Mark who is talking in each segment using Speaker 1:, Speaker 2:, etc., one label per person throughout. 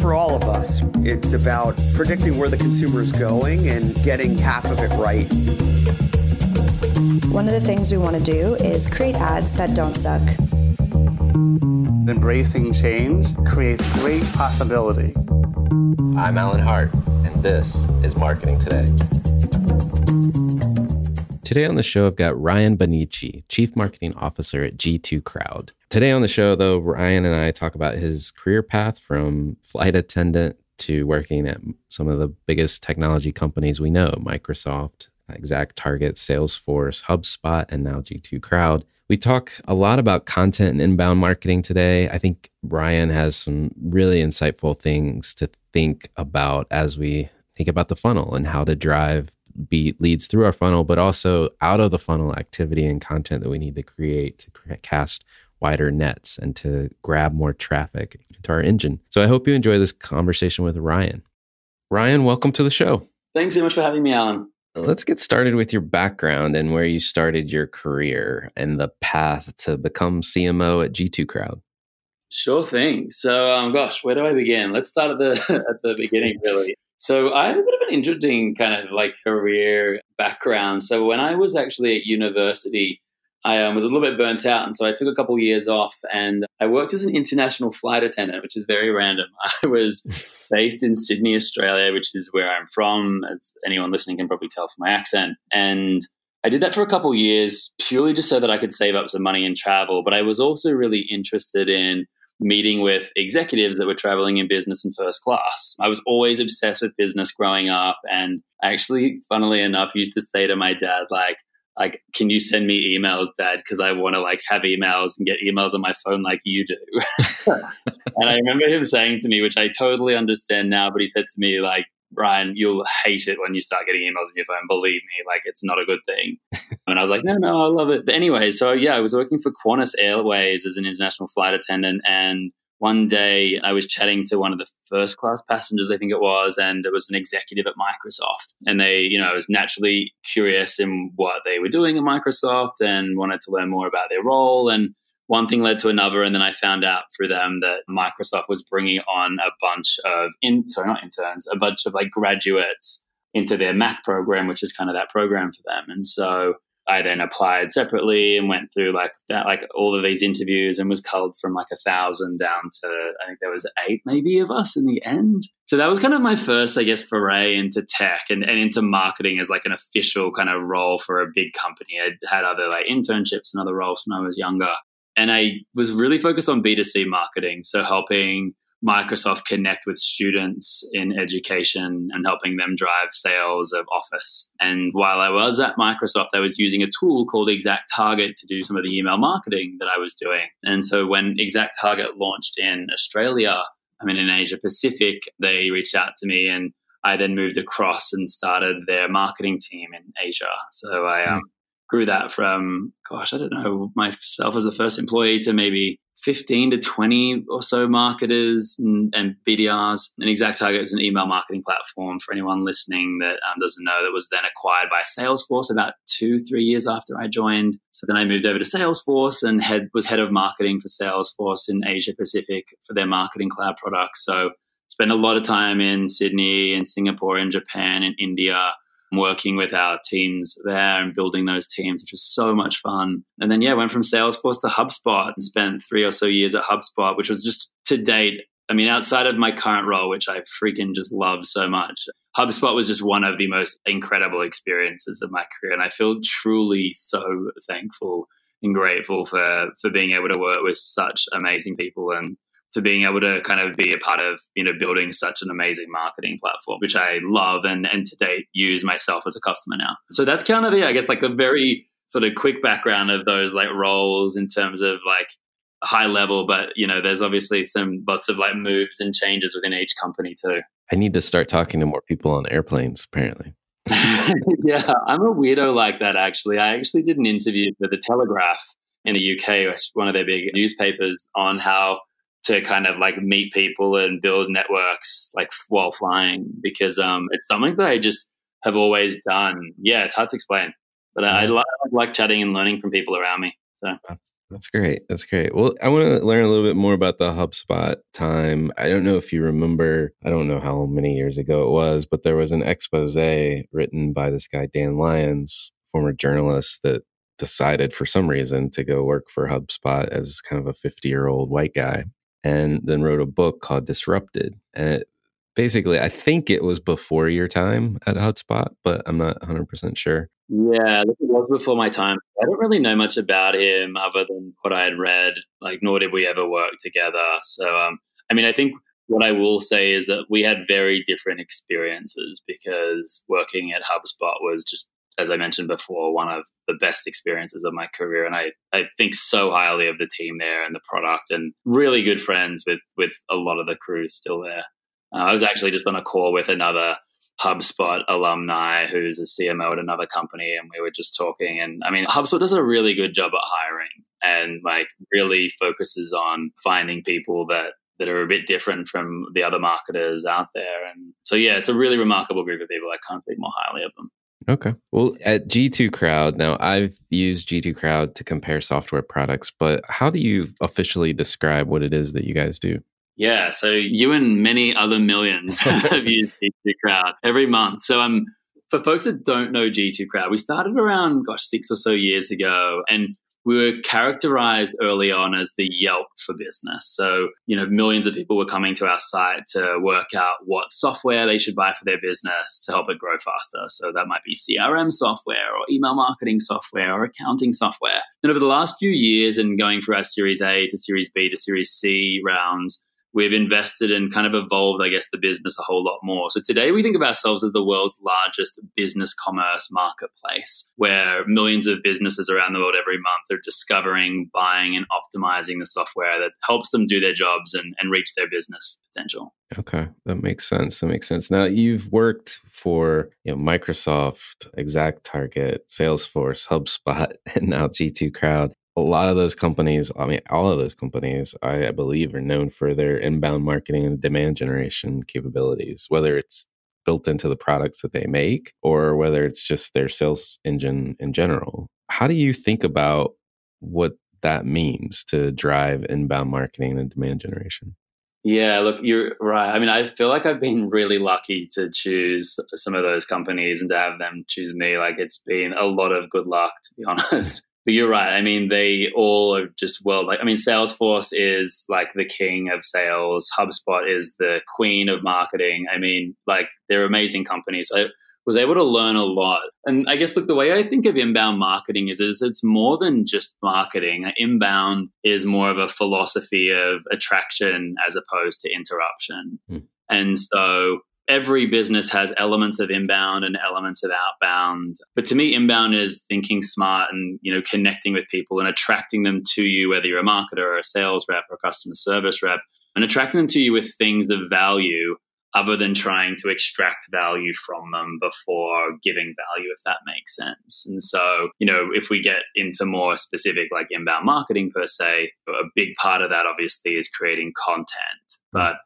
Speaker 1: For all of us. It's about predicting where the consumer is going and getting half of it right.
Speaker 2: One of the things we want to do is create ads that don't suck.
Speaker 3: Embracing change creates great possibility.
Speaker 4: I'm Alan Hart, and this is Marketing Today.
Speaker 5: Today on the show, I've got Ryan Bonnici, Chief Marketing Officer at G2 Crowd. Today on the show, though, Ryan and I talk about his career path from flight attendant to working at some of the biggest technology companies we know Microsoft, ExactTarget, Salesforce, HubSpot, and now G2 Crowd. We talk a lot about content and inbound marketing today. I think Ryan has some really insightful things to think about as we think about the funnel and how to drive beat leads through our funnel, but also out of the funnel activity and content that we need to create to cast wider nets and to grab more traffic into our engine. So I hope you enjoy this conversation with Ryan. Ryan, welcome to the show.
Speaker 6: Thanks so much for having me, Alan.
Speaker 5: Let's get started with your background and where you started your career and the path to become CMO at G2 Crowd.
Speaker 6: Sure thing. So, um, gosh, where do I begin? Let's start at the at the beginning, really. So, I have a bit of an interesting kind of like career background. So, when I was actually at university, I um, was a little bit burnt out, and so I took a couple of years off, and I worked as an international flight attendant, which is very random. I was based in Sydney, Australia, which is where I'm from, as anyone listening can probably tell from my accent, and I did that for a couple of years purely just so that I could save up some money and travel. But I was also really interested in meeting with executives that were traveling in business and first class. I was always obsessed with business growing up, and actually, funnily enough, used to say to my dad, like, like, can you send me emails, Dad? Because I want to like have emails and get emails on my phone like you do. and I remember him saying to me, which I totally understand now, but he said to me like, Ryan, you'll hate it when you start getting emails on your phone. Believe me, like it's not a good thing. And I was like, no, no, I love it. But anyway, so yeah, I was working for Qantas Airways as an international flight attendant, and one day I was chatting to one of the first class passengers, I think it was, and it was an executive at Microsoft. And they, you know, I was naturally curious in what they were doing at Microsoft and wanted to learn more about their role. And one thing led to another. And then I found out through them that Microsoft was bringing on a bunch of, in, sorry, not interns, a bunch of like graduates into their MACH program, which is kind of that program for them. And so I then applied separately and went through like that, like all of these interviews and was culled from like a thousand down to I think there was eight maybe of us in the end. So that was kind of my first, I guess, foray into tech and, and into marketing as like an official kind of role for a big company. I'd had other like internships and other roles when I was younger. And I was really focused on B2C marketing. So helping Microsoft connect with students in education and helping them drive sales of Office. And while I was at Microsoft, I was using a tool called ExactTarget to do some of the email marketing that I was doing. And so when ExactTarget launched in Australia, I mean, in Asia Pacific, they reached out to me and I then moved across and started their marketing team in Asia. So I um, grew that from, gosh, I don't know, myself as the first employee to maybe 15 to 20 or so marketers and, and BDRs. And ExactTarget is an email marketing platform for anyone listening that um, doesn't know that was then acquired by Salesforce about two, three years after I joined. So then I moved over to Salesforce and head, was head of marketing for Salesforce in Asia Pacific for their marketing cloud products. So spent a lot of time in Sydney and Singapore and Japan and India working with our teams there and building those teams, which was so much fun. And then, yeah, went from Salesforce to HubSpot and spent three or so years at HubSpot, which was just to date. I mean, outside of my current role, which I freaking just love so much, HubSpot was just one of the most incredible experiences of my career. And I feel truly so thankful and grateful for, for being able to work with such amazing people and to being able to kind of be a part of you know building such an amazing marketing platform which i love and and to date use myself as a customer now. So that's kind of the i guess like the very sort of quick background of those like roles in terms of like high level but you know there's obviously some lots of like moves and changes within each company too.
Speaker 5: I need to start talking to more people on airplanes apparently.
Speaker 6: Yeah i'm a weirdo like that actually. I actually did an interview with the telegraph in the uk which one of their big newspapers on how to kind of like meet people and build networks like while flying because um, it's something that I just have always done. Yeah, it's hard to explain, but I, I, like, I like chatting and learning from people around me. So.
Speaker 5: That's great. That's great. Well, I want to learn a little bit more about the HubSpot time. I don't know if you remember, I don't know how many years ago it was, but there was an expose written by this guy, Dan Lyons, former journalist, that decided for some reason to go work for HubSpot as kind of a 50 year old white guy and then wrote a book called Disrupted. And it, basically, I think it was before your time at HubSpot, but I'm not 100% sure.
Speaker 6: Yeah, it was before my time. I don't really know much about him other than what I had read, like, nor did we ever work together. So, um, I mean, I think what I will say is that we had very different experiences because working at HubSpot was just as I mentioned before, one of the best experiences of my career. And I, I think so highly of the team there and the product and really good friends with, with a lot of the crew still there. Uh, I was actually just on a call with another HubSpot alumni who's a CMO at another company, and we were just talking. And I mean, HubSpot does a really good job at hiring and like really focuses on finding people that that are a bit different from the other marketers out there. And so, yeah, it's a really remarkable group of people. I can't speak more highly of them.
Speaker 5: Okay. Well, at G2 Crowd, now I've used G2 Crowd to compare software products, but how do you officially describe what it is that you guys do?
Speaker 6: Yeah, so you and many other millions have used G2 Crowd every month. So I'm um, for folks that don't know G2 Crowd, we started around gosh six or so years ago, and we were characterized early on as the Yelp for business. So, you know, millions of people were coming to our site to work out what software they should buy for their business to help it grow faster. So that might be CRM software or email marketing software or accounting software. And over the last few years and going through our Series A to Series B to Series C rounds, we've invested and kind of evolved, I guess, the business a whole lot more. So today we think of ourselves as the world's largest business commerce marketplace, where millions of businesses around the world every month are discovering, buying, and optimizing the software that helps them do their jobs and, and reach their business potential.
Speaker 5: Okay, that makes sense. That makes sense. Now you've worked for you know Microsoft, ExactTarget, Salesforce, HubSpot, and now G2 Crowd a lot of those companies, I mean, all of those companies, I believe, are known for their inbound marketing and demand generation capabilities, whether it's built into the products that they make or whether it's just their sales engine in general. How do you think about what that means to drive inbound marketing and demand generation?
Speaker 6: Yeah, look, you're right. I mean, I feel like I've been really lucky to choose some of those companies and to have them choose me. Like, it's been a lot of good luck, to be honest. But you're right. I mean, they all are just well, like, I mean, Salesforce is like the king of sales, HubSpot is the queen of marketing. I mean, like, they're amazing companies. I, was able to learn a lot. And I guess, look, the way I think of inbound marketing is, is it's more than just marketing. Inbound is more of a philosophy of attraction as opposed to interruption. Mm. And so every business has elements of inbound and elements of outbound. But to me, inbound is thinking smart and, you know, connecting with people and attracting them to you, whether you're a marketer or a sales rep or a customer service rep, and attracting them to you with things of value other than trying to extract value from them before giving value, if that makes sense. And so, you know, if we get into more specific, like inbound marketing per se, a big part of that obviously is creating content. Hmm. But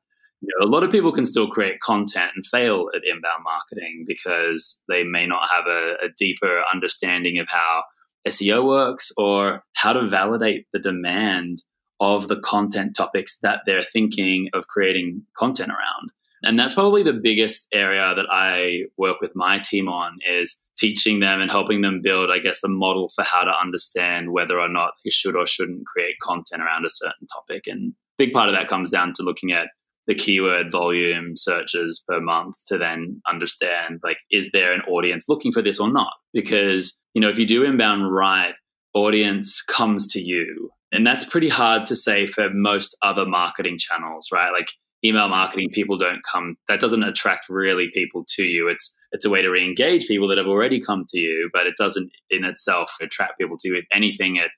Speaker 6: you know, a lot of people can still create content and fail at inbound marketing because they may not have a, a deeper understanding of how SEO works or how to validate the demand of the content topics that they're thinking of creating content around. And that's probably the biggest area that I work with my team on is teaching them and helping them build, I guess, a model for how to understand whether or not they should or shouldn't create content around a certain topic. And big part of that comes down to looking at the keyword volume searches per month to then understand like is there an audience looking for this or not? Because you know if you do inbound right audience comes to you. And that's pretty hard to say for most other marketing channels right? Like email marketing people don't come that doesn't attract really people to you. It's it's a way to re-engage people that have already come to you but it doesn't in itself attract people to you. If anything it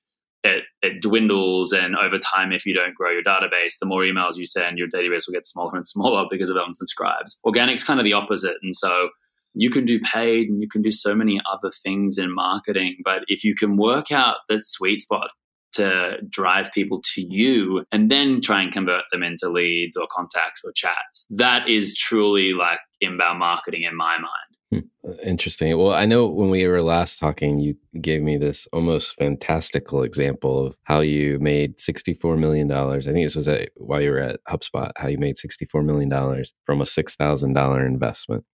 Speaker 6: it, it dwindles and over time if you don't grow your database the more emails you send your database will get smaller and smaller because of unsubscribes organic's kind of the opposite and so you can do paid and you can do so many other things in marketing but if you can work out the sweet spot to drive people to you and then try and convert them into leads or contacts or chats. That is truly like inbound marketing in my mind.
Speaker 5: Hmm. Interesting. Well, I know when we were last talking, you gave me this almost fantastical example of how you made $64 million. I think this was at, while you were at HubSpot, how you made $64 million from a $6,000 investment.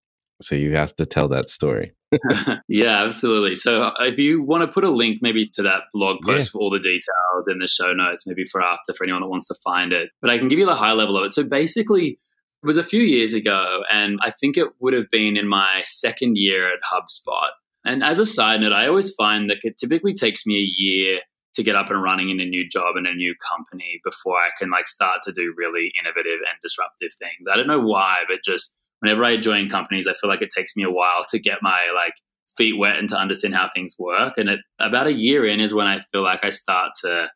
Speaker 5: So you have to tell that story.
Speaker 6: yeah, absolutely. So uh, if you want to put a link maybe to that blog post yeah. for all the details in the show notes, maybe for after for anyone that wants to find it. But I can give you the high level of it. So basically, it was a few years ago, and I think it would have been in my second year at HubSpot. And as a side note, I always find that it typically takes me a year to get up and running in a new job in a new company before I can like start to do really innovative and disruptive things. I don't know why, but just whenever I join companies, I feel like it takes me a while to get my like feet wet and to understand how things work. And it, about a year in is when I feel like I start to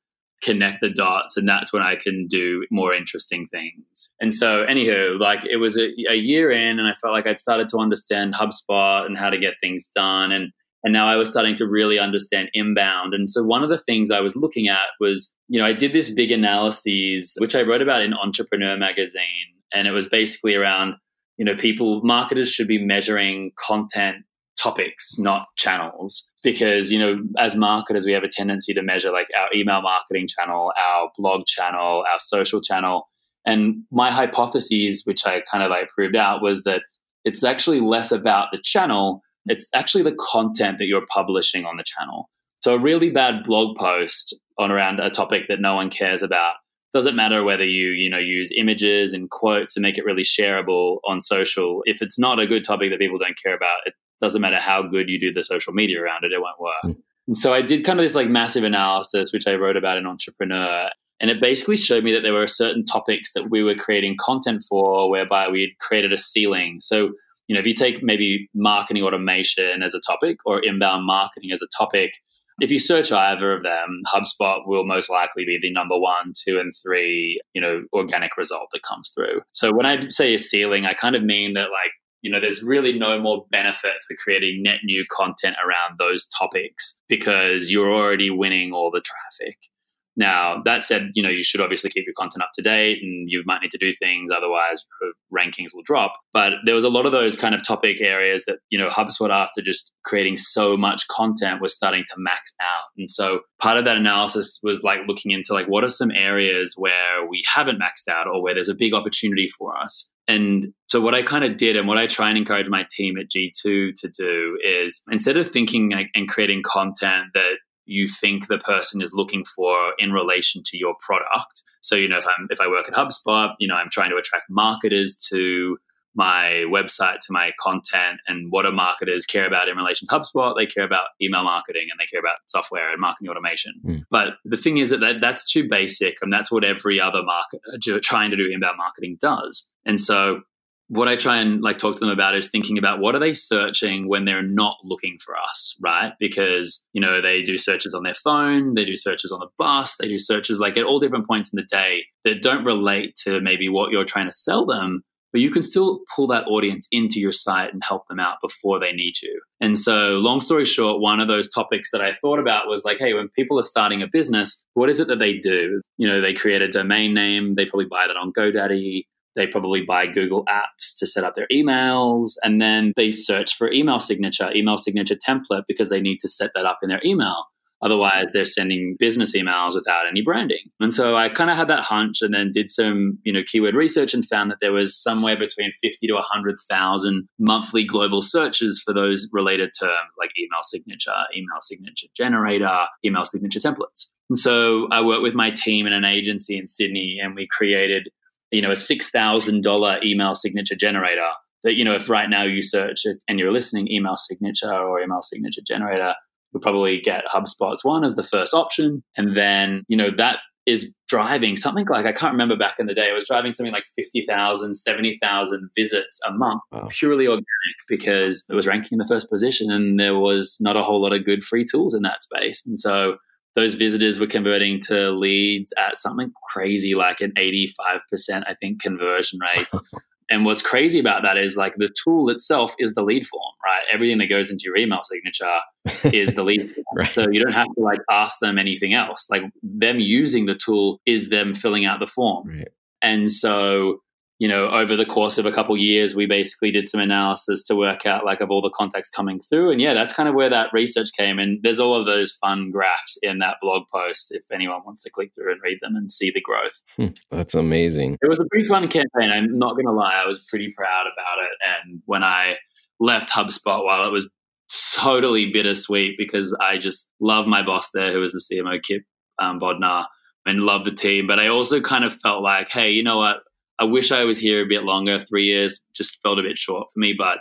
Speaker 6: connect the dots, and that's when I can do more interesting things. And so, anywho, like it was a, a year in, and I felt like I'd started to understand HubSpot and how to get things done, and and now I was starting to really understand inbound. And so one of the things I was looking at was, you know, I did this big analysis, which I wrote about in Entrepreneur magazine, and it was basically around you know people marketers should be measuring content topics not channels. Because you know as marketers we have a tendency to measure like our email marketing channel our blog channel our social channel. And my hypotheses which i kind of like proved out was that it's actually less about the channel it's actually the content that you're publishing on the channel. So a really bad blog post on around a topic that no one cares about doesn't matter whether you you know use images and quotes and make it really shareable on social if it's not a good topic that people don't care about it doesn't matter how good you do the social media around it it won't work mm. and so i did kind of this like massive analysis which i wrote about in entrepreneur and it basically showed me that there were certain topics that we were creating content for whereby we had created a ceiling so you know if you take maybe marketing automation as a topic or inbound marketing as a topic if you search either of them, HubSpot will most likely be the number one, two, and three, you know, organic result that comes through. So when I say a ceiling, I kind of mean that like, you know, there's really no more benefit for creating net new content around those topics because you're already winning all the traffic. Now, that said, you know, you should obviously keep your content up to date and you might need to do things, otherwise uh, rankings will drop. But there was a lot of those kind of topic areas that, you know, HubSpot after just creating so much content was starting to max out. And so part of that analysis was like looking into like what are some areas where we haven't maxed out or where there's a big opportunity for us. And so what I kind of did and what I try and encourage my team at G2 to do is instead of thinking and creating content that you think the person is looking for in relation to your product. So, you know, if I'm if I work at HubSpot, you know, I'm trying to attract marketers to my website, to my content, and what do marketers care about in relation to HubSpot? They care about email marketing and they care about software and marketing automation. Mm. But the thing is that, that that's too basic, and that's what every other marketer trying to do inbound marketing does. And so what I try and like talk to them about is thinking about what are they searching when they're not looking for us, right? Because, you know, they do searches on their phone, they do searches on the bus, they do searches like at all different points in the day that don't relate to maybe what you're trying to sell them, but you can still pull that audience into your site and help them out before they need you. And so, long story short, one of those topics that I thought about was like, hey, when people are starting a business, what is it that they do? You know, they create a domain name, they probably buy that on GoDaddy they probably buy Google Apps to set up their emails, and then they search for email signature, email signature template because they need to set that up in their email. Otherwise, they're sending business emails without any branding. And so I kind of had that hunch and then did some, you know, keyword research and found that there was somewhere between 50 to 100,000 monthly global searches for those related terms like email signature, email signature generator, email signature templates. And so I worked with my team in an agency in Sydney and we created you know, a $6,000 email signature generator that, you know, if right now you search and you're listening email signature or email signature generator, you'll probably get HubSpot's one as the first option. And then, you know, that is driving something like, I can't remember back in the day, it was driving something like 50,000, 70,000 visits a month, wow. purely organic because it was ranking in the first position and there was not a whole lot of good free tools in that space. And so those visitors were converting to leads at something crazy like an 85% i think conversion rate and what's crazy about that is like the tool itself is the lead form right everything that goes into your email signature is the lead form right. so you don't have to like ask them anything else like them using the tool is them filling out the form right. and so you know, over the course of a couple of years, we basically did some analysis to work out like of all the contacts coming through. And yeah, that's kind of where that research came. And there's all of those fun graphs in that blog post if anyone wants to click through and read them and see the growth.
Speaker 5: Hmm, that's amazing.
Speaker 6: It was a pretty fun campaign. I'm not going to lie, I was pretty proud about it. And when I left HubSpot, while it was totally bittersweet because I just love my boss there, who was the CMO, Kipp um, Bodnar, and love the team. But I also kind of felt like, hey, you know what? I wish I was here a bit longer. Three years just felt a bit short for me, but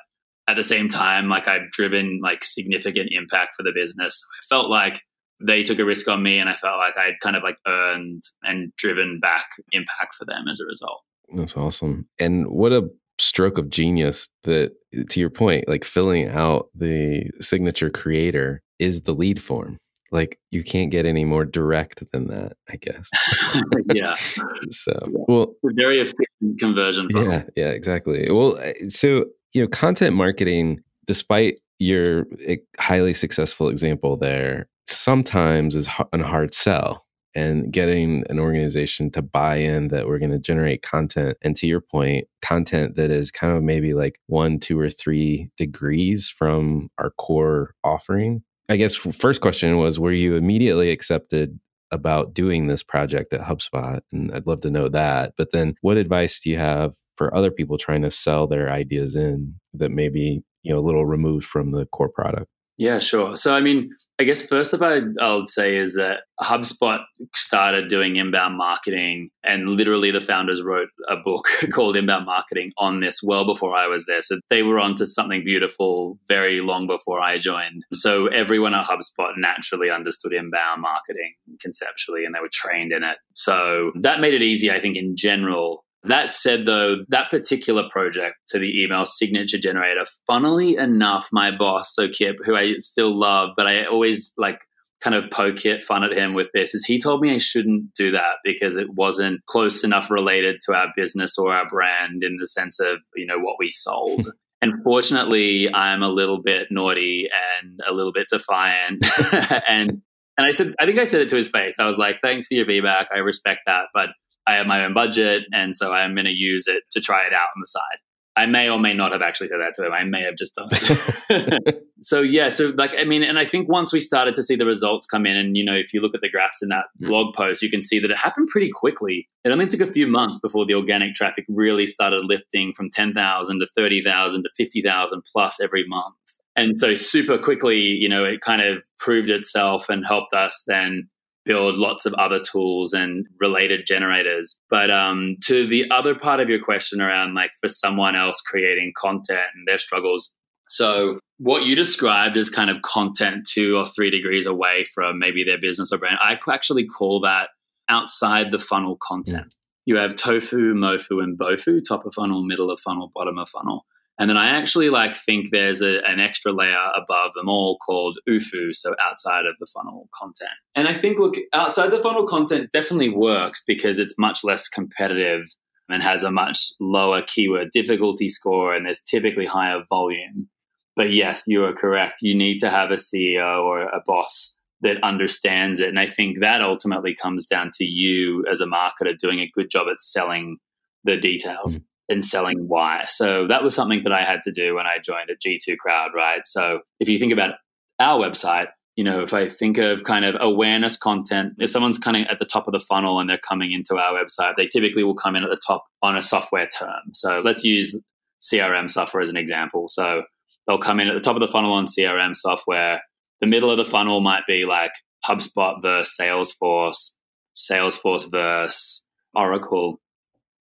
Speaker 6: at the same time, like I've driven like significant impact for the business. I felt like they took a risk on me, and I felt like I'd kind of like earned and driven back impact for them as a result.
Speaker 5: That's awesome. And what a stroke of genius that, to your point, like filling out the signature creator is the lead form like you can't get any more direct than that i guess.
Speaker 6: Yeah.
Speaker 5: So well
Speaker 6: very efficient conversion
Speaker 5: yeah yeah exactly. Well eh, so you know content marketing despite your eh, highly successful example there sometimes is a hard sell and getting an organization to buy in that we're going to generate content and to your point content that is kind of maybe like one two or three degrees from our core offering I guess first question was were you immediately accepted about doing this project at HubSpot? And I'd love to know that. But then what advice do you have for other people trying to sell their ideas in that maybe, you know, a little removed from the core product?
Speaker 6: Yeah, sure. So, I mean, I guess first of all, I would say is that HubSpot started doing inbound marketing, and literally the founders wrote a book called Inbound Marketing on this well before I was there. So they were onto something beautiful very long before I joined. So everyone at HubSpot naturally understood inbound marketing conceptually, and they were trained in it. So that made it easy, I think, in general that said, though, that particular project to the email signature generator, funnily enough, my boss, so Kipp, who I still love, but I always like kind of poke it, fun at him with this, is he told me I shouldn't do that because it wasn't close enough related to our business or our brand in the sense of, you know, what we sold. and fortunately, I'm a little bit naughty and a little bit defiant. and And I said, I think I said it to his face. I was like, thanks for your feedback. I respect that, but I have my own budget. And so I'm going to use it to try it out on the side. I may or may not have actually said that to him. I may have just done it. so yeah, so like I mean, and I think once we started to see the results come in, and you know, if you look at the graphs in that mm. blog post, you can see that it happened pretty quickly. It only took a few months before the organic traffic really started lifting from ten thousand to thirty thousand to fifty thousand plus every month. And so super quickly, you know, it kind of proved itself and helped us then build lots of other tools and related generators. But um, to the other part of your question around like for someone else creating content and their struggles. So what you described as kind of content two or three degrees away from maybe their business or brand, I actually call that outside the funnel content. Mm. You have tofu, mofu, and bofu, top of funnel, middle of funnel, bottom of funnel. And then I actually like think there's a, an extra layer above them all called UFU, so outside of the funnel content. And I think, look, outside the funnel content definitely works because it's much less competitive and has a much lower keyword difficulty score, and there's typically higher volume. But yes, you are correct. You need to have a CEO or a boss that understands it. And I think that ultimately comes down to you as a marketer doing a good job at selling the details. And selling why. So that was something that I had to do when I joined at G2 Crowd, right? So if you think about our website, you know, if I think of kind of awareness content, if someone's kind of at the top of the funnel and they're coming into our website, they typically will come in at the top on a software term. So let's use CRM software as an example. So they'll come in at the top of the funnel on CRM software. The middle of the funnel might be like HubSpot versus Salesforce, Salesforce versus Oracle.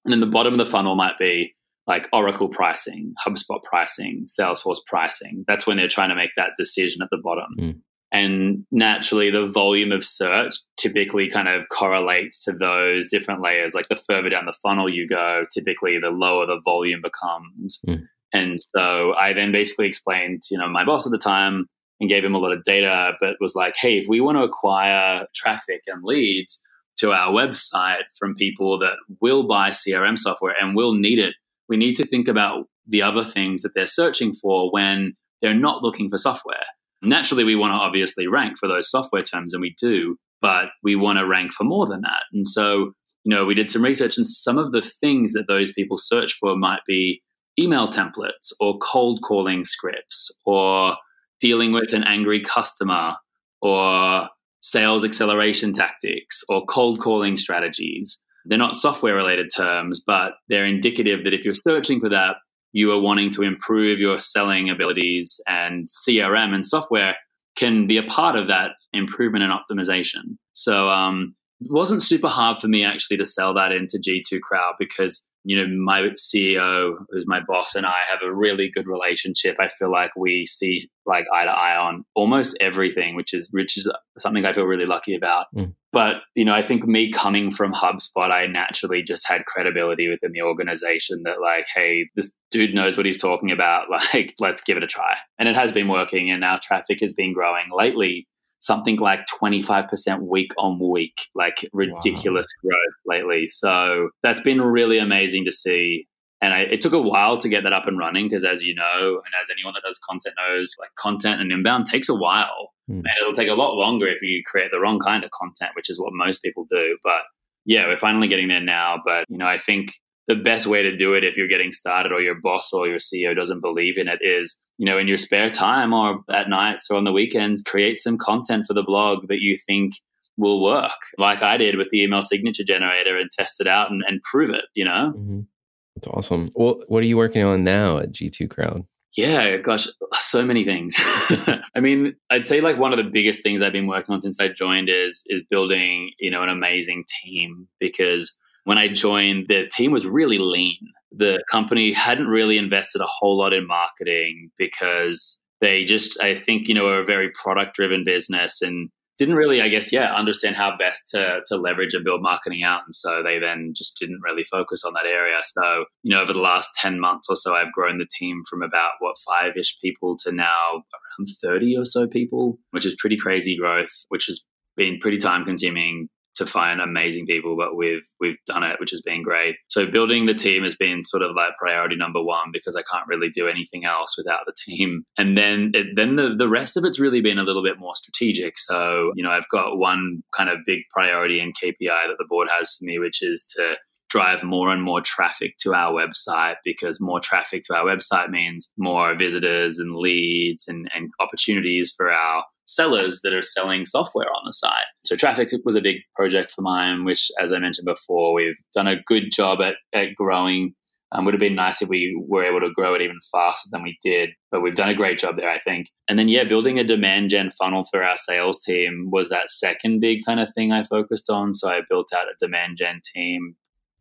Speaker 6: And then the bottom of the funnel might be like Oracle pricing, HubSpot pricing, Salesforce pricing. That's when they're trying to make that decision at the bottom. Mm. And naturally, the volume of search typically kind of correlates to those different layers. Like the further down the funnel you go, typically the lower the volume becomes. Mm. And so I then basically explained, you know, my boss at the time and gave him a lot of data, but was like, hey, if we want to acquire traffic and leads, to our website from people that will buy CRM software and will need it, we need to think about the other things that they're searching for when they're not looking for software. Naturally, we want to obviously rank for those software terms, and we do, but we want to rank for more than that. And so, you know, we did some research, and some of the things that those people search for might be email templates or cold calling scripts or dealing with an angry customer or sales acceleration tactics or cold calling strategies. They're not software related terms, but they're indicative that if you're searching for that, you are wanting to improve your selling abilities and CRM and software can be a part of that improvement and optimization. So um, it wasn't super hard for me actually to sell that into G2 Crowd because you know, my CEO, who's my boss, and I have a really good relationship. I feel like we see like eye to eye on almost everything, which is which is something I feel really lucky about. Mm. But you know, I think me coming from HubSpot, I naturally just had credibility within the organization that like, hey, this dude knows what he's talking about. Like, let's give it a try. And it has been working, and our traffic has been growing lately something like 25% week on week, like ridiculous wow. growth lately. So that's been really amazing to see. And I, it took a while to get that up and running because, as you know, and as anyone that does content knows, like content and inbound takes a while. Mm. And it'll take a lot longer if you create the wrong kind of content, which is what most people do. But yeah, we're finally getting there now. But, you know, I think the best way to do it if you're getting started or your boss or your CEO doesn't believe in it is, you know, in your spare time or at nights or on the weekends, create some content for the blog that you think will work, like I did with the email signature generator and test it out and, and prove it, you know?
Speaker 5: Mm-hmm. That's awesome. Well, what are you working on now at G2 Crowd?
Speaker 6: Yeah, gosh, so many things. I mean, I'd say like one of the biggest things I've been working on since I joined is is building, you know, an amazing team because when I joined, the team was really lean. The company hadn't really invested a whole lot in marketing because they just, I think, you know, are a very product driven business and didn't really, I guess, yeah, understand how best to, to leverage and build marketing out. And so they then just didn't really focus on that area. So, you know, over the last 10 months or so, I've grown the team from about, what, five ish people to now around 30 or so people, which is pretty crazy growth, which has been pretty time consuming to find amazing people, but we've we've done it, which has been great. So building the team has been sort of like priority number one because I can't really do anything else without the team. And then it, then the the rest of it's really been a little bit more strategic. So you know I've got one kind of big priority and KPI that the board has for me, which is to drive more and more traffic to our website because more traffic to our website means more visitors and leads and, and opportunities for our sellers that are selling software on the site. So traffic was a big project for mine, which, as I mentioned before, we've done a good job at, at growing. Um, would have been nice if we were able to grow it even faster than we did, but we've done a great job there, I think. And then, yeah, building a demand gen funnel for our sales team was that second big kind of thing I focused on. So I built out a demand gen team,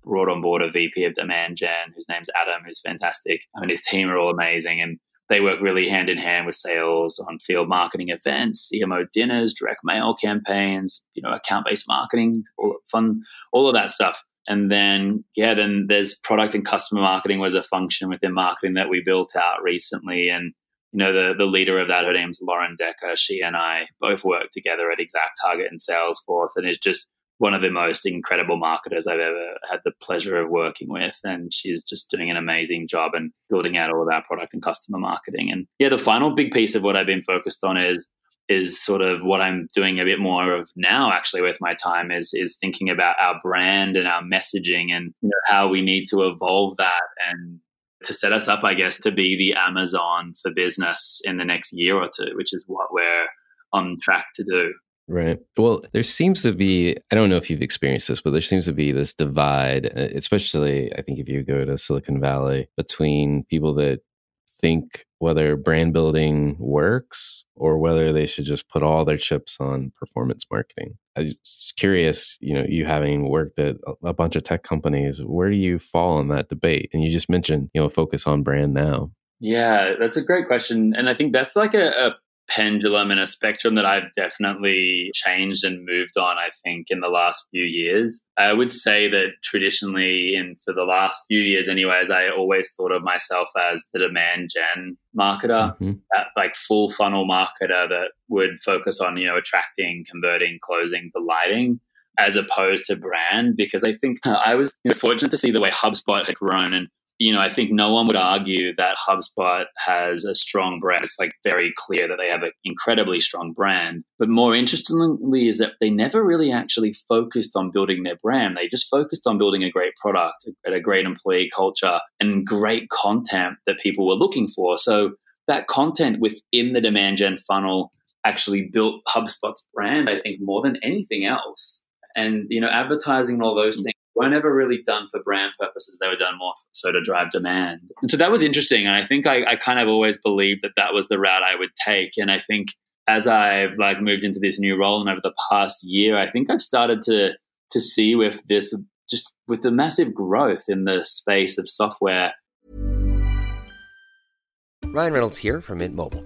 Speaker 6: brought on board a VP of demand gen whose name's Adam, who's fantastic. I mean, his team are all amazing. And they work really hand in hand with sales on field marketing events, CMO dinners, direct mail campaigns, you know, account based marketing, all fun, all of that stuff. And then, yeah, then there's product and customer marketing was a function within marketing that we built out recently. And, you know, the, the leader of that, her name's Lauren Decker. She and I both work together at ExactTarget and Salesforce. And it's just one of the most incredible marketers I've ever had the pleasure of working with. And she's just doing an amazing job and building out all of our product and customer marketing. And yeah, the final big piece of what I've been focused on is is sort of what I'm doing a bit more of now actually with my time is is thinking about our brand and our messaging and you know, how we need to evolve that and to set us up, I guess, to be the Amazon for business in the next year or two, which is what we're on track to do.
Speaker 5: Right. Well, there seems to be, I don't know if you've experienced this, but there seems to be this divide, uh, especially, I think, if you go to Silicon Valley, between people that think whether brand building works or whether they should just put all their chips on performance marketing. I'm just curious, you know, you having worked at a bunch of tech companies, where do you fall in that debate? And you just mentioned, you know, focus on brand now.
Speaker 6: Yeah, that's a great question. And I think that's like a, a pendulum and a spectrum that I've definitely changed and moved on, I think, in the last few years. I would say that traditionally, and for the last few years, anyways, I always thought of myself as the demand gen marketer, mm-hmm. that like full funnel marketer that would focus on, you know, attracting, converting, closing, delighting as opposed to brand because I think I was you know, fortunate to see the way HubSpot had grown and you know, I think no one would argue that HubSpot has a strong brand. It's like very clear that they have an incredibly strong brand. But more interestingly, is that they never really actually focused on building their brand. They just focused on building a great product, a great employee culture, and great content that people were looking for. So that content within the demand gen funnel actually built HubSpot's brand, I think, more than anything else. And, you know, advertising and all those mm. things weren't ever really done for brand purposes. They were done more so to drive demand. And so that was interesting. And I think I, I kind of always believed that that was the route I would take. And I think as I've like moved into this new role and over the past year, I think I've started to to see with this just with the massive growth in the space of software.
Speaker 4: Ryan Reynolds here from Mint Mobile.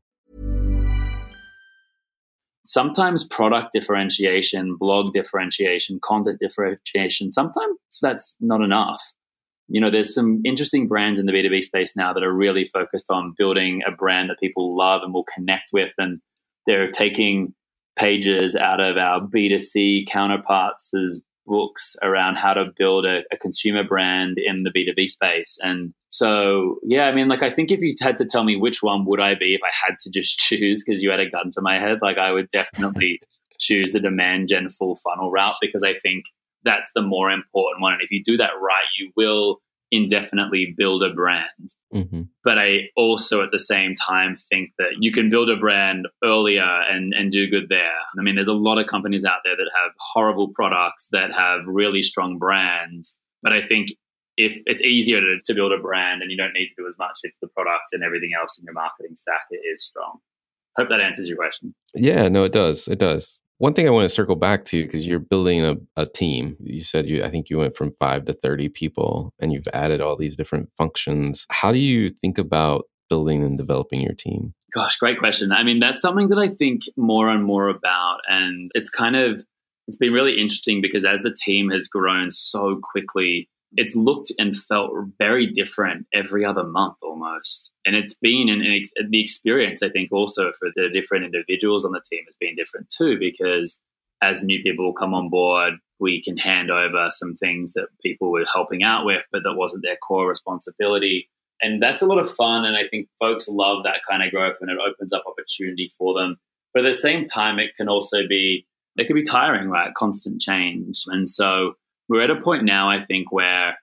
Speaker 6: Sometimes product differentiation, blog differentiation, content differentiation, sometimes that's not enough you know, there's some interesting brands in the B2B space now that are really focused on building a brand that people love and will connect with. And they're taking pages out of our B2C counterparts' books around how to build a, a, consumer brand in the B2B space. And so, yeah, I mean, like, I think if you had to tell me which one would I be if I had to just choose because you had a gun to my head, like, I would definitely choose the demand gen full funnel route because I think that's the more important one. And if you do that right, you will indefinitely build a brand.
Speaker 5: Mm-hmm.
Speaker 6: But I also at the same time think that you can build a brand earlier and, and do good there. I mean, there's a lot of companies out there that have horrible products that have really strong brands. But I think if it's easier to, to build a brand and you don't need to do as much if the product and everything else in your marketing stack is strong. Hope that answers your question.
Speaker 5: Yeah, no, it does. It does. One thing I want to circle back to because you're building a, a team. You said you, I think you went from five to 30 people and you've added all these different functions. How do you think about building and developing your team?
Speaker 6: Gosh, great question. I mean, that's something that I think more and more about. And it's kind of, it's been really interesting because as the team has grown so quickly, it's looked and felt very different every other month almost. And it's been an, an ex- the experience, I think, also for the different individuals on the team has been different too, because as new people come on board, we can hand over some things that people were helping out with, but that wasn't their core responsibility. And that's a lot of fun. And I think folks love that kind of growth and it opens up opportunity for them. But at the same time, it can also be, it can be tiring, right? Constant change. And so we're at a point now, I think, where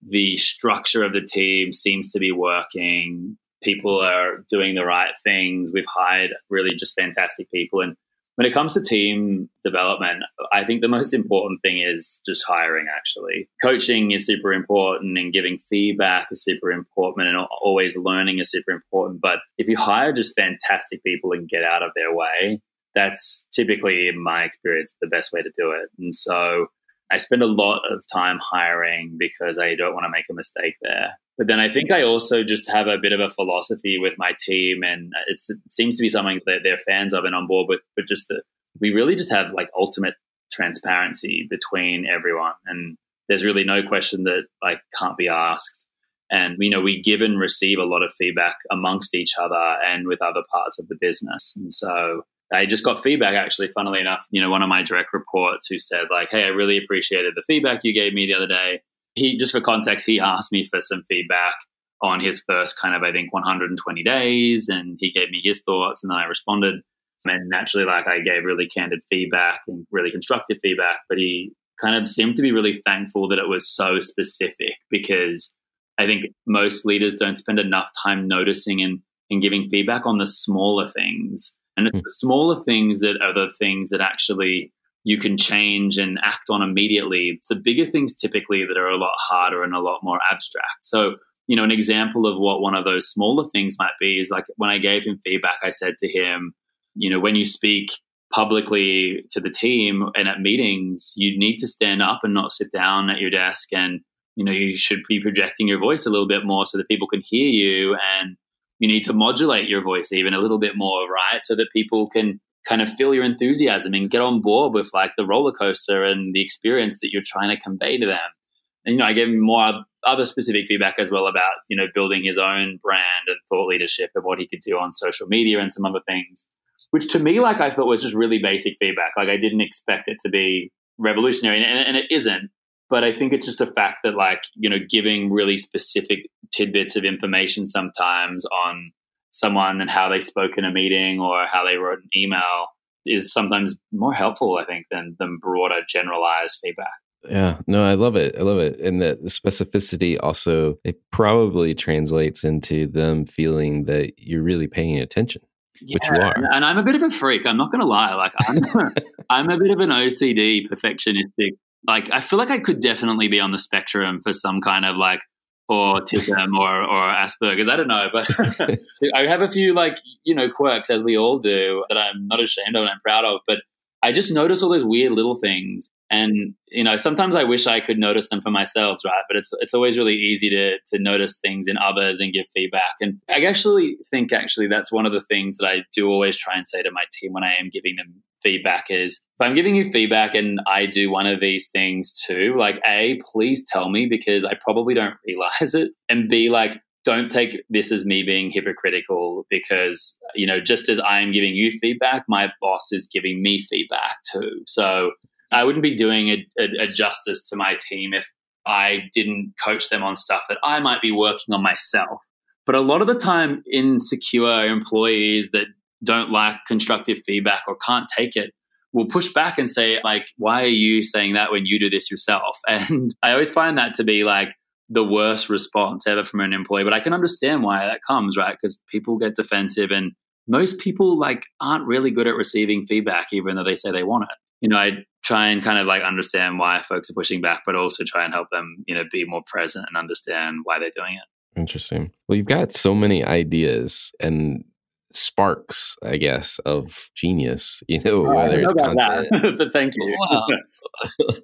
Speaker 6: the structure of the team seems to be working. People are doing the right things. We've hired really just fantastic people. And when it comes to team development, I think the most important thing is just hiring, actually. Coaching is super important and giving feedback is super important and always learning is super important. But if you hire just fantastic people and get out of their way, that's typically, in my experience, the best way to do it. And so I spend a lot of time hiring because I don't want to make a mistake there. But then I think I also just have a bit of a philosophy with my team, and it seems to be something that they're fans of and on board with. But just that we really just have like ultimate transparency between everyone, and there's really no question that like can't be asked. And you know, we give and receive a lot of feedback amongst each other and with other parts of the business, and so I just got feedback actually, funnily enough, you know, one of my direct reports who said, like, hey, I really appreciated the feedback you gave me the other day. He just for context, he asked me for some feedback on his first kind of, I think, 120 days, and he gave me his thoughts, and then I responded. And naturally, like I gave really candid feedback and really constructive feedback, but he kind of seemed to be really thankful that it was so specific because I think most leaders don't spend enough time noticing and, and giving feedback on the smaller things and it's hmm. the smaller things that are the things that actually you can change and act on immediately. It's the bigger things typically that are a lot harder and a lot more abstract. So, you know, an example of what one of those smaller things might be is like when I gave him feedback, I said to him, you know, when you speak publicly to the team and at meetings, you need to stand up and not sit down at your desk. And, you know, you should be projecting your voice a little bit more so that people can hear you and you need to modulate your voice even a little bit more, right? So that people can kind of feel your enthusiasm and get on board with like the roller coaster and the experience that you're trying to convey to them. And, you know, I gave him more other specific feedback as well about, you know, building his own brand and thought leadership and what he could do on social media and some other things, which to me, like I thought was just really basic feedback. Like I didn't expect it to be revolutionary and, and it isn't. But I think it's just a fact that, like, you know, giving really specific tidbits of information sometimes on someone and how they spoke in a meeting or how they wrote an email is sometimes more helpful, I think, than than broader generalized feedback.
Speaker 5: Yeah, no, I love it. I love it. And the specificity also, it probably translates into them feeling that you're really paying attention, yeah, which you are.
Speaker 6: And I'm a bit of a freak. I'm not going to lie. Like, I'm, I'm a bit of an OCD perfectionistic. Like, I feel like I could definitely be on the spectrum for some kind of like autism or, or Asperger's. I don't know, but I have a few like you know quirks as we all do that I'm not ashamed of and I'm proud of. But I just notice all those weird little things, and you know sometimes I wish I could notice them for myself, right? But it's it's always really easy to to notice things in others and give feedback. And I actually think actually that's one of the things that I do always try and say to my team when I am giving them feedback is if I'm giving you feedback and I do one of these things too, like A, please tell me because I probably don't realize it. And B, like, don't take this as me being hypocritical because, you know, just as I am giving you feedback, my boss is giving me feedback too. So I wouldn't be doing a, a, a justice to my team if I didn't coach them on stuff that I might be working on myself. But a lot of the time, insecure employees that don't like constructive feedback or can't take it will push back and say, like, why are you saying that when you do this yourself? And I always find that to be like the worst response ever from an employee. But I can understand why that comes, right? Because people get defensive and most people like aren't really good at receiving feedback, even though they say they want it. You know, I try and kind of like understand why folks are pushing back, but also try and help them, you know, be more present and understand why they're doing it.
Speaker 5: Interesting. Well, you've got so many ideas and sparks, I guess, of genius. You know,
Speaker 6: Oh,
Speaker 5: whether
Speaker 6: know
Speaker 5: it's content.
Speaker 6: but thank you.
Speaker 5: Wow.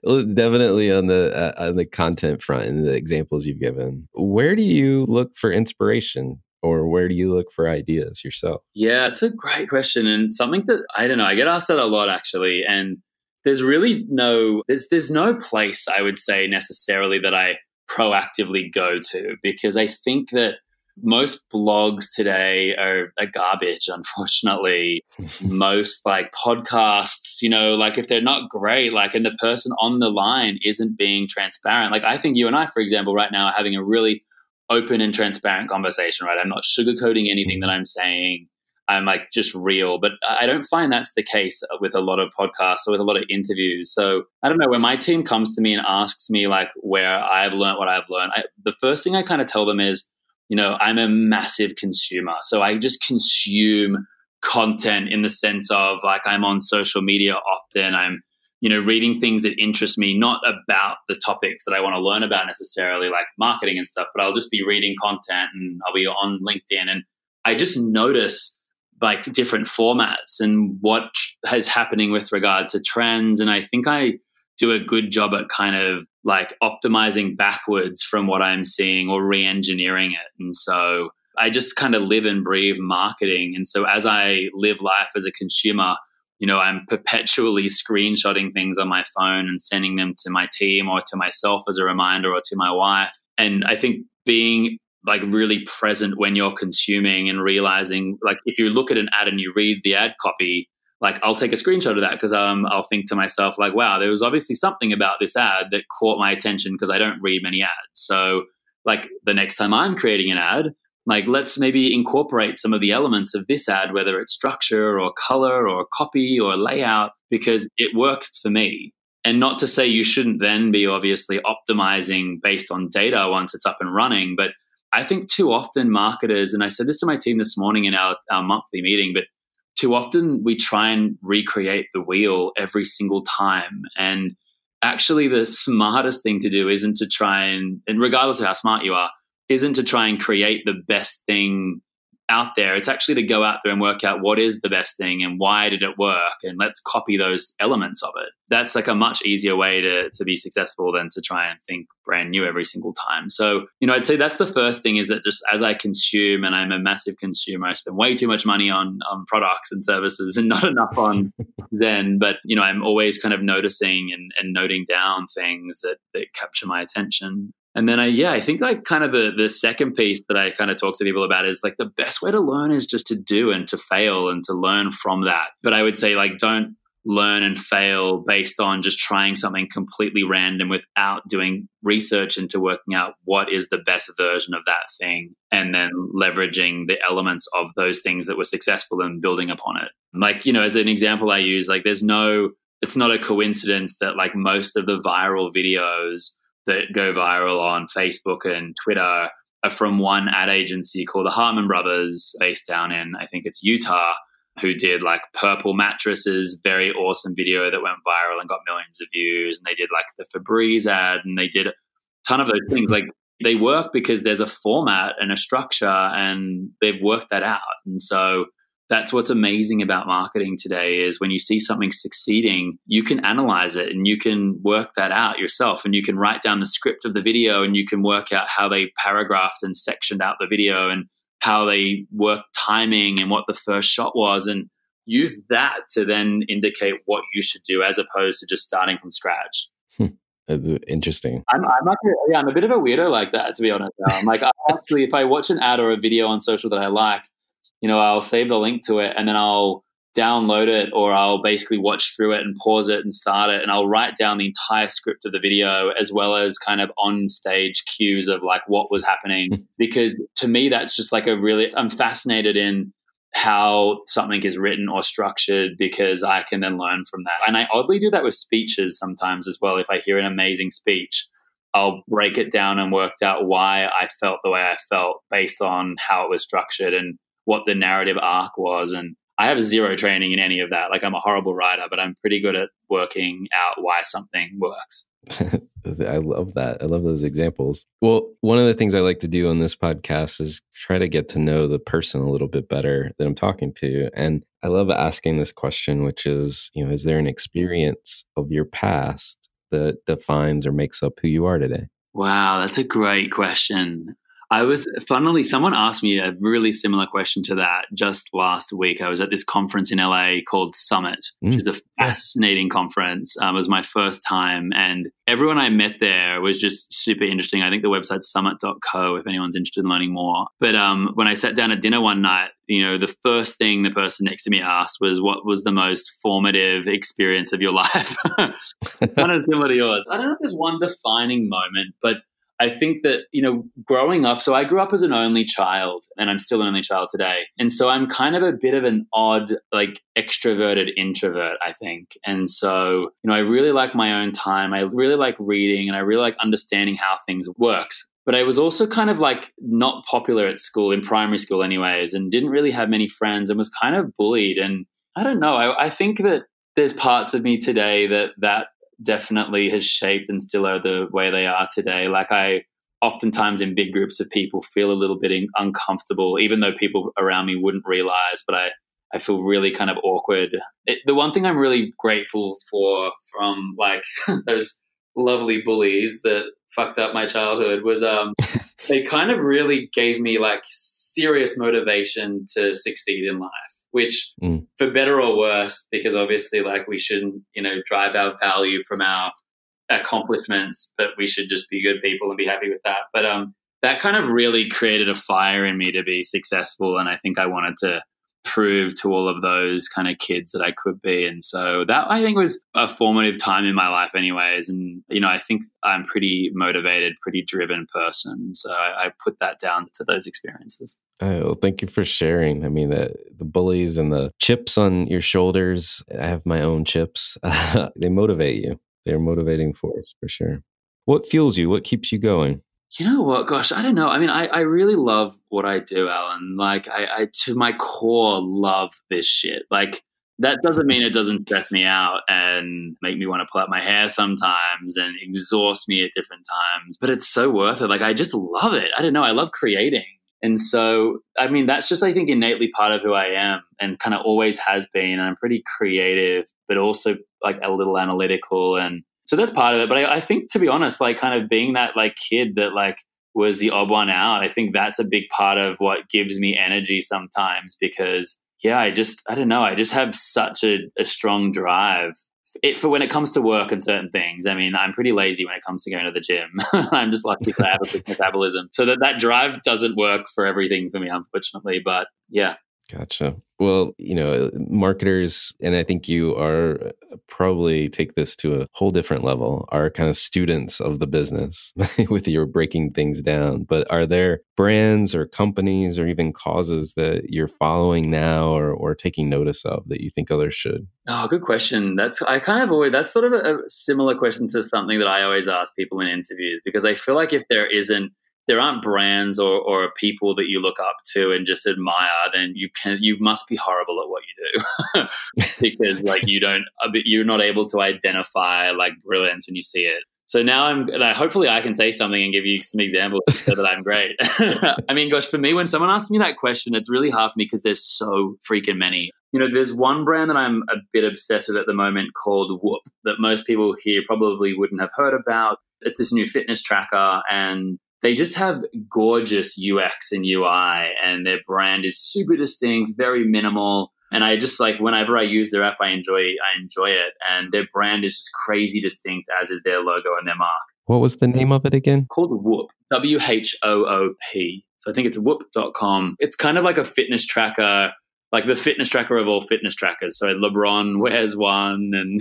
Speaker 5: Well, Definitely on the uh, on the content front and the examples you've given. Where do you look for inspiration, or where do you look for ideas yourself?
Speaker 6: Yeah, it's a great question and something that I don't know. I get asked that a lot actually, and there's really no there's there's no place I would say necessarily that I proactively go to because I think that most blogs today are, are garbage unfortunately. Most like podcasts you know like if they're not great like and the person on the line isn't being transparent. Like i think you and i for example right now are having a really open and transparent conversation right? I'm not sugarcoating anything that mm. i'm saying. I'm like just real but i don't find that's the case with a lot of podcasts or with a lot of interviews. So i don't know when my team comes to me and asks me like where i've learned what i've learned I, the first thing i kind of tell them is you know, I'm a massive consumer. So I just consume content in the sense of like I'm on social media often. I'm, you know, reading things that interest me, not about the topics that I want to learn about necessarily, like marketing and stuff, but I'll just be reading content and I'll be on LinkedIn. And I just notice like different formats and what is happening with regard to trends. And I think I do a good job at kind of like optimizing backwards from what I'm seeing or re engineering it. And so I just kind of live and breathe marketing. And so as I live life as a consumer, you know, I'm perpetually screenshotting things on my phone and sending them to my team or to myself as a reminder or to my wife. And I think being like really present when you're consuming and realizing, like, if you look at an ad and you read the ad copy, like I'll take a screenshot of that because um, I'll think to myself like, wow, there was obviously something about this ad that caught my attention because I don't read many ads. So like the next time I'm creating an ad, like let's maybe incorporate some of the elements of this ad, whether it's structure or color or copy or layout, because it worked for me. And not to say you shouldn't then be obviously optimizing based on data once it's up and running, but I think too often marketers, and I said this to my team this morning in our, our monthly meeting, but too often we try and recreate the wheel every single time. And actually, the smartest thing to do isn't to try and, and regardless of how smart you are, isn't to try and create the best thing out there. It's actually to go out there and work out what is the best thing and why did it work and let's copy those elements of it. That's like a much easier way to, to be successful than to try and think brand new every single time. So, you know, I'd say that's the first thing is that just as I consume and I'm a massive consumer, I spend way too much money on on products and services and not enough on Zen. But, you know, I'm always kind of noticing and, and noting down things that, that capture my attention. And then I, yeah, I think like kind of the the second piece that I kind of talk to people about is like the best way to learn is just to do and to fail and to learn from that. But I would say like don't learn and fail based on just trying something completely random without doing research into working out what is the best version of that thing and then leveraging the elements of those things that were successful and building upon it. Like, you know, as an example I use, like there's no it's not a coincidence that like most of the viral videos that go viral on Facebook and Twitter are from one ad agency called the Harmon Brothers, based down in, I think it's Utah, who did like purple mattresses, very awesome video that went viral and got millions of views. And they did like the Febreze ad and they did a ton of those things. Like they work because there's a format and a structure and they've worked that out. And so that's what's amazing about marketing today is when you see something succeeding you can analyze it and you can work that out yourself and you can write down the script of the video and you can work out how they paragraphed and sectioned out the video and how they worked timing and what the first shot was and use that to then indicate what you should do as opposed to just starting from scratch hmm.
Speaker 5: That's interesting.
Speaker 6: I'm, I'm like, a, yeah, I'm a bit of a weirdo like that, to be honest. Now. I'm like, I actually, if I watch an ad or a video on social that I like, you know, I'll save the link to it and then I'll download it or I'll basically watch through it and pause it and start it and I'll write down the entire script of the video as well as kind of on stage cues of like what was happening hmm. because to me that's just like a really I'm fascinated in how something is written or structured because I can then learn from that. And I oddly do that with speeches sometimes as well. If I hear an amazing speech, I'll break it down and worked out why I felt the way I felt based on how it was structured and what the narrative arc was. And I have zero training in any of that. Like I'm a horrible writer, but I'm pretty good at working out why something works.
Speaker 5: I love that. I love those examples. Well, one of the things I like to do on this podcast is try to get to know the person a little bit better that I'm talking to. And I love asking this question, which is, you know, is there an experience of your past that defines or makes up who you are today?
Speaker 6: Wow, that's a great question. I was, funnily, someone asked me a really similar question to that just last week. I was at this conference in LA called Summit, which mm. is a fascinating conference. Um, it was my first time, and everyone I met there was just super interesting. I think the website's summit.co if anyone's interested in learning more. But um, when I sat down at dinner one night, you know, the first thing the person next to me asked was, What was the most formative experience of your life? kind of similar to yours. I don't know if there's one defining moment, but I think that, you know, growing up, so I grew up as an only child and I'm still an only child today. And so I'm kind of a bit of an odd, like extroverted introvert, I think. And so, you know, I really like my own time. I really like reading and I really like understanding how things works. But I was also kind of like not popular at school, in primary school, anyways, and didn't really have many friends and was kind of bullied. And I don't know, I, I think that there's parts of me today that that definitely has shaped and still are the way they are today. Like I oftentimes in big groups of people feel a little bit uncomfortable, even though people around me wouldn't realize, but I, I feel really kind of awkward. It, the one thing I'm really grateful for from like those lovely bullies that fucked up my childhood was um, they kind of really gave me like serious motivation to succeed in life which mm. for better or worse, because obviously, like we shouldn't, you know, drive our value from our accomplishments, but we should just be good people and be happy with that. But um, that kind of really created a fire in me to be successful, and I think I wanted to prove to all of those kind of kids that I could be. And so that I think was a formative time in my life, anyways. And, you know, I think I'm pretty motivated, pretty driven person. So I, I put that down to those experiences.
Speaker 5: Oh, well, thank you for sharing. I mean, the, the bullies and the chips on your shoulders, I have my own chips. they motivate you. They're motivating force for sure. What fuels you? What keeps you going?
Speaker 6: You know what? Gosh, I don't know. I mean, I, I really love what I do, Alan. Like, I, I to my core love this shit. Like, that doesn't mean it doesn't stress me out and make me want to pull out my hair sometimes and exhaust me at different times. But it's so worth it. Like, I just love it. I don't know. I love creating. And so, I mean, that's just, I think, innately part of who I am and kind of always has been. And I'm pretty creative, but also like a little analytical. And so that's part of it. But I, I think, to be honest, like kind of being that like kid that like was the odd one out, I think that's a big part of what gives me energy sometimes because, yeah, I just, I don't know, I just have such a, a strong drive it, for when it comes to work and certain things, I mean, I'm pretty lazy when it comes to going to the gym. I'm just lucky that I have a quick metabolism, so that that drive doesn't work for everything for me, unfortunately. But yeah,
Speaker 5: Gotcha. Well, you know, marketers, and I think you are uh, probably take this to a whole different level, are kind of students of the business with your breaking things down. But are there brands or companies or even causes that you're following now or, or taking notice of that you think others should?
Speaker 6: Oh, good question. That's, I kind of always, that's sort of a, a similar question to something that I always ask people in interviews because I feel like if there isn't there aren't brands or, or people that you look up to and just admire, then you can you must be horrible at what you do because like you don't you're not able to identify like brilliance when you see it. So now I'm like, hopefully I can say something and give you some examples so that I'm great. I mean, gosh, for me, when someone asks me that question, it's really hard for me because there's so freaking many. You know, there's one brand that I'm a bit obsessed with at the moment called Whoop that most people here probably wouldn't have heard about. It's this new fitness tracker and they just have gorgeous UX and UI, and their brand is super distinct, very minimal. And I just like whenever I use their app, I enjoy I enjoy it, and their brand is just crazy distinct, as is their logo and their mark.
Speaker 5: What was the name of it again?
Speaker 6: Called Whoop, W H O O P. So I think it's whoop.com. It's kind of like a fitness tracker like the fitness tracker of all fitness trackers. So LeBron wears one, and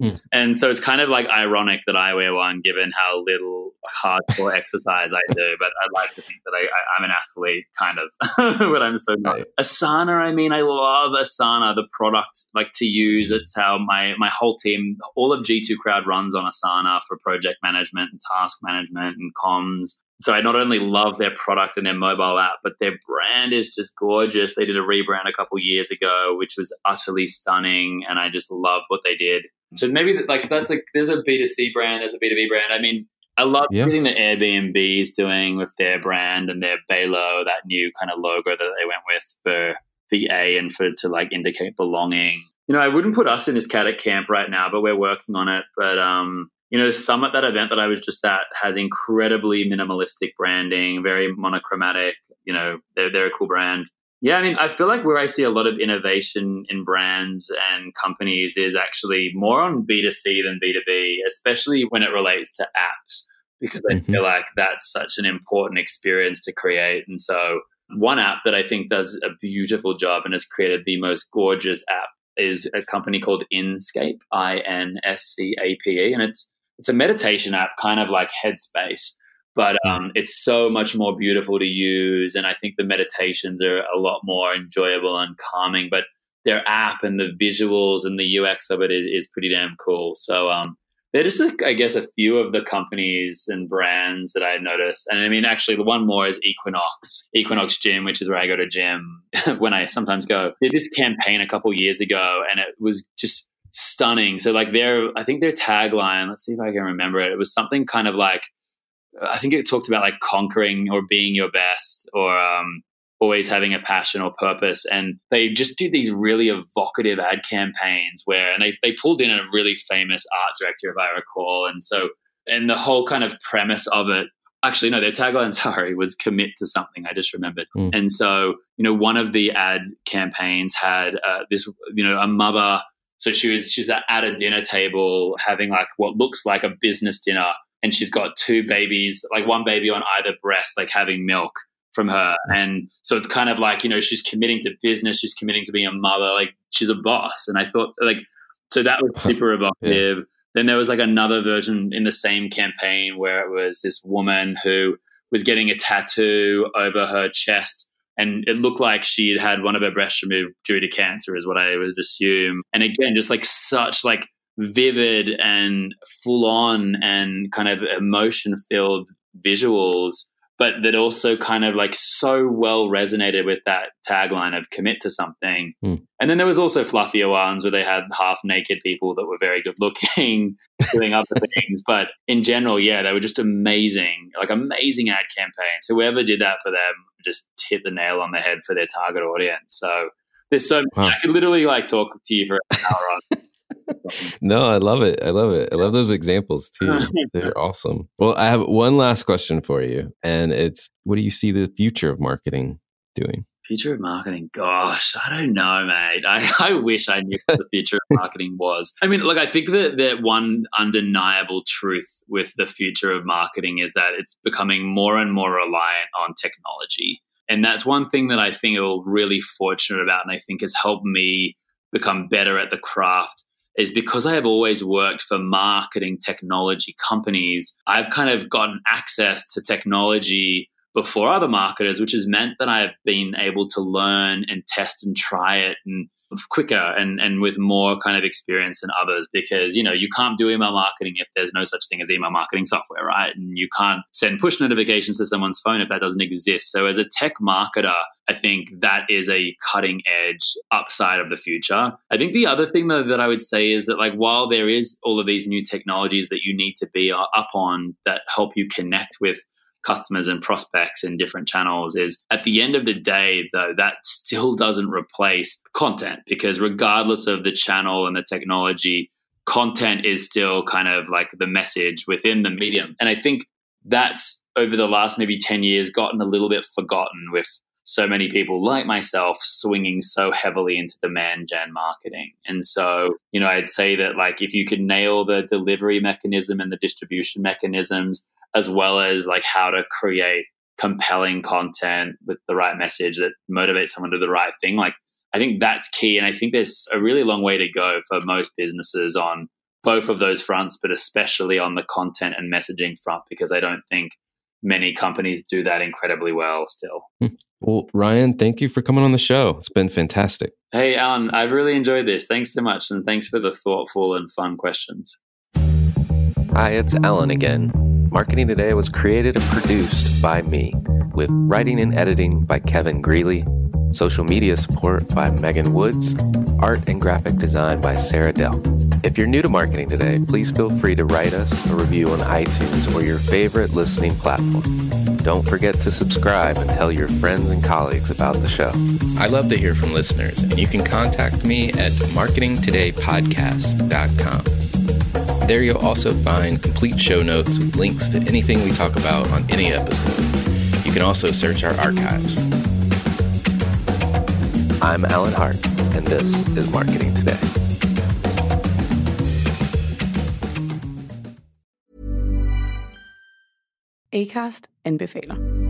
Speaker 6: mm. and so it's kind of like ironic that I wear one, given how little hardcore exercise I do. But I like to think that I, am an athlete, kind of. but I'm so not. Asana. I mean, I love Asana, the product, like to use. It's how my my whole team, all of G2 Crowd runs on Asana for project management and task management and comms so I not only love their product and their mobile app, but their brand is just gorgeous. They did a rebrand a couple years ago, which was utterly stunning, and I just love what they did. So maybe like that's like there's a B2C brand, there's a B2B brand. I mean, I love yeah. everything that Airbnb is doing with their brand and their Bélo, that new kind of logo that they went with for VA and for to like indicate belonging. You know, I wouldn't put us in this cat camp right now, but we're working on it. But um, you know, some Summit, that event that I was just at, has incredibly minimalistic branding, very monochromatic. You know, they're, they're a cool brand. Yeah, I mean, I feel like where I see a lot of innovation in brands and companies is actually more on B2C than B2B, especially when it relates to apps, because I mm-hmm. feel like that's such an important experience to create. And so, one app that I think does a beautiful job and has created the most gorgeous app is a company called Inscape, I N S C A P E. And it's it's a meditation app, kind of like Headspace, but hmm. um, it's so much more beautiful to use. And I think the meditations are a lot more enjoyable and calming. But their app and the visuals and the UX of it is, is pretty damn cool. So um, they're just, like, I guess, a few of the companies and brands that I noticed. And I mean, actually, the one more is Equinox, Equinox Gym, which is where I go to gym when I sometimes go. Did this campaign a couple years ago, and it was just stunning. So like their, I think their tagline, let's see if I can remember it. It was something kind of like, I think it talked about like conquering or being your best or um, always having a passion or purpose. And they just did these really evocative ad campaigns where, and they, they pulled in a really famous art director, if I recall. And so, and the whole kind of premise of it actually no their tagline sorry was commit to something i just remembered mm. and so you know one of the ad campaigns had uh, this you know a mother so she was she's at a dinner table having like what looks like a business dinner, and she's got two babies, like one baby on either breast, like having milk from her. Mm-hmm. And so it's kind of like, you know, she's committing to business, she's committing to being a mother, like she's a boss. And I thought like so that was super evocative. yeah. Then there was like another version in the same campaign where it was this woman who was getting a tattoo over her chest and it looked like she had had one of her breasts removed due to cancer is what i would assume and again just like such like vivid and full on and kind of emotion filled visuals but that also kind of like so well resonated with that tagline of commit to something. Mm. And then there was also fluffier ones where they had half naked people that were very good looking doing other things. But in general, yeah, they were just amazing, like amazing ad campaigns. Whoever did that for them just hit the nail on the head for their target audience. So there's so wow. I could literally like talk to you for an hour on
Speaker 5: no, I love it. I love it. I love those examples too. They're awesome. Well, I have one last question for you, and it's what do you see the future of marketing doing?
Speaker 6: Future of marketing, gosh, I don't know, mate. I, I wish I knew what the future of marketing was. I mean, look, I think that, that one undeniable truth with the future of marketing is that it's becoming more and more reliant on technology. And that's one thing that I think I'm really fortunate about, and I think has helped me become better at the craft is because I have always worked for marketing technology companies, I've kind of gotten access to technology before other marketers, which has meant that I have been able to learn and test and try it and quicker and, and with more kind of experience than others because you know you can't do email marketing if there's no such thing as email marketing software right? And you can't send push notifications to someone's phone if that doesn't exist. So as a tech marketer i think that is a cutting edge upside of the future. I think the other thing that, that i would say is that like while there is all of these new technologies that you need to be up on that help you connect with customers and prospects in different channels is at the end of the day though that still doesn't replace content because regardless of the channel and the technology content is still kind of like the message within the medium and i think that's over the last maybe 10 years gotten a little bit forgotten with so many people like myself swinging so heavily into demand gen marketing. And so, you know, I'd say that like if you could nail the delivery mechanism and the distribution mechanisms as well as like how to create compelling content with the right message that motivates someone to do the right thing. Like I think that's key. And I think there's a really long way to go for most businesses on both of those fronts, but especially on the content and messaging front, because I don't think many companies do that incredibly well still.
Speaker 5: Hmm. Well, Ryan, thank you for coming on the show. It's been fantastic.
Speaker 6: Hey, Alan, I've really enjoyed this. Thanks so much. And thanks for the thoughtful and fun questions.
Speaker 4: Hi, it's Alan again. Marketing Today was created and produced by me, with writing and editing by Kevin Greeley, social media support by Megan Woods, art and graphic design by Sarah Dell. If you're new to Marketing Today, please feel free to write us a review on iTunes or your favorite listening platform. Don't forget to subscribe and tell your friends and colleagues about the show.
Speaker 5: I love to hear from listeners, and you can contact me at marketingtodaypodcast.com. There you'll also find complete show notes with links to anything we talk about on any episode. You can also search our archives.
Speaker 4: I'm Alan Hart, and this is Marketing Today.
Speaker 7: Acast anbefaler.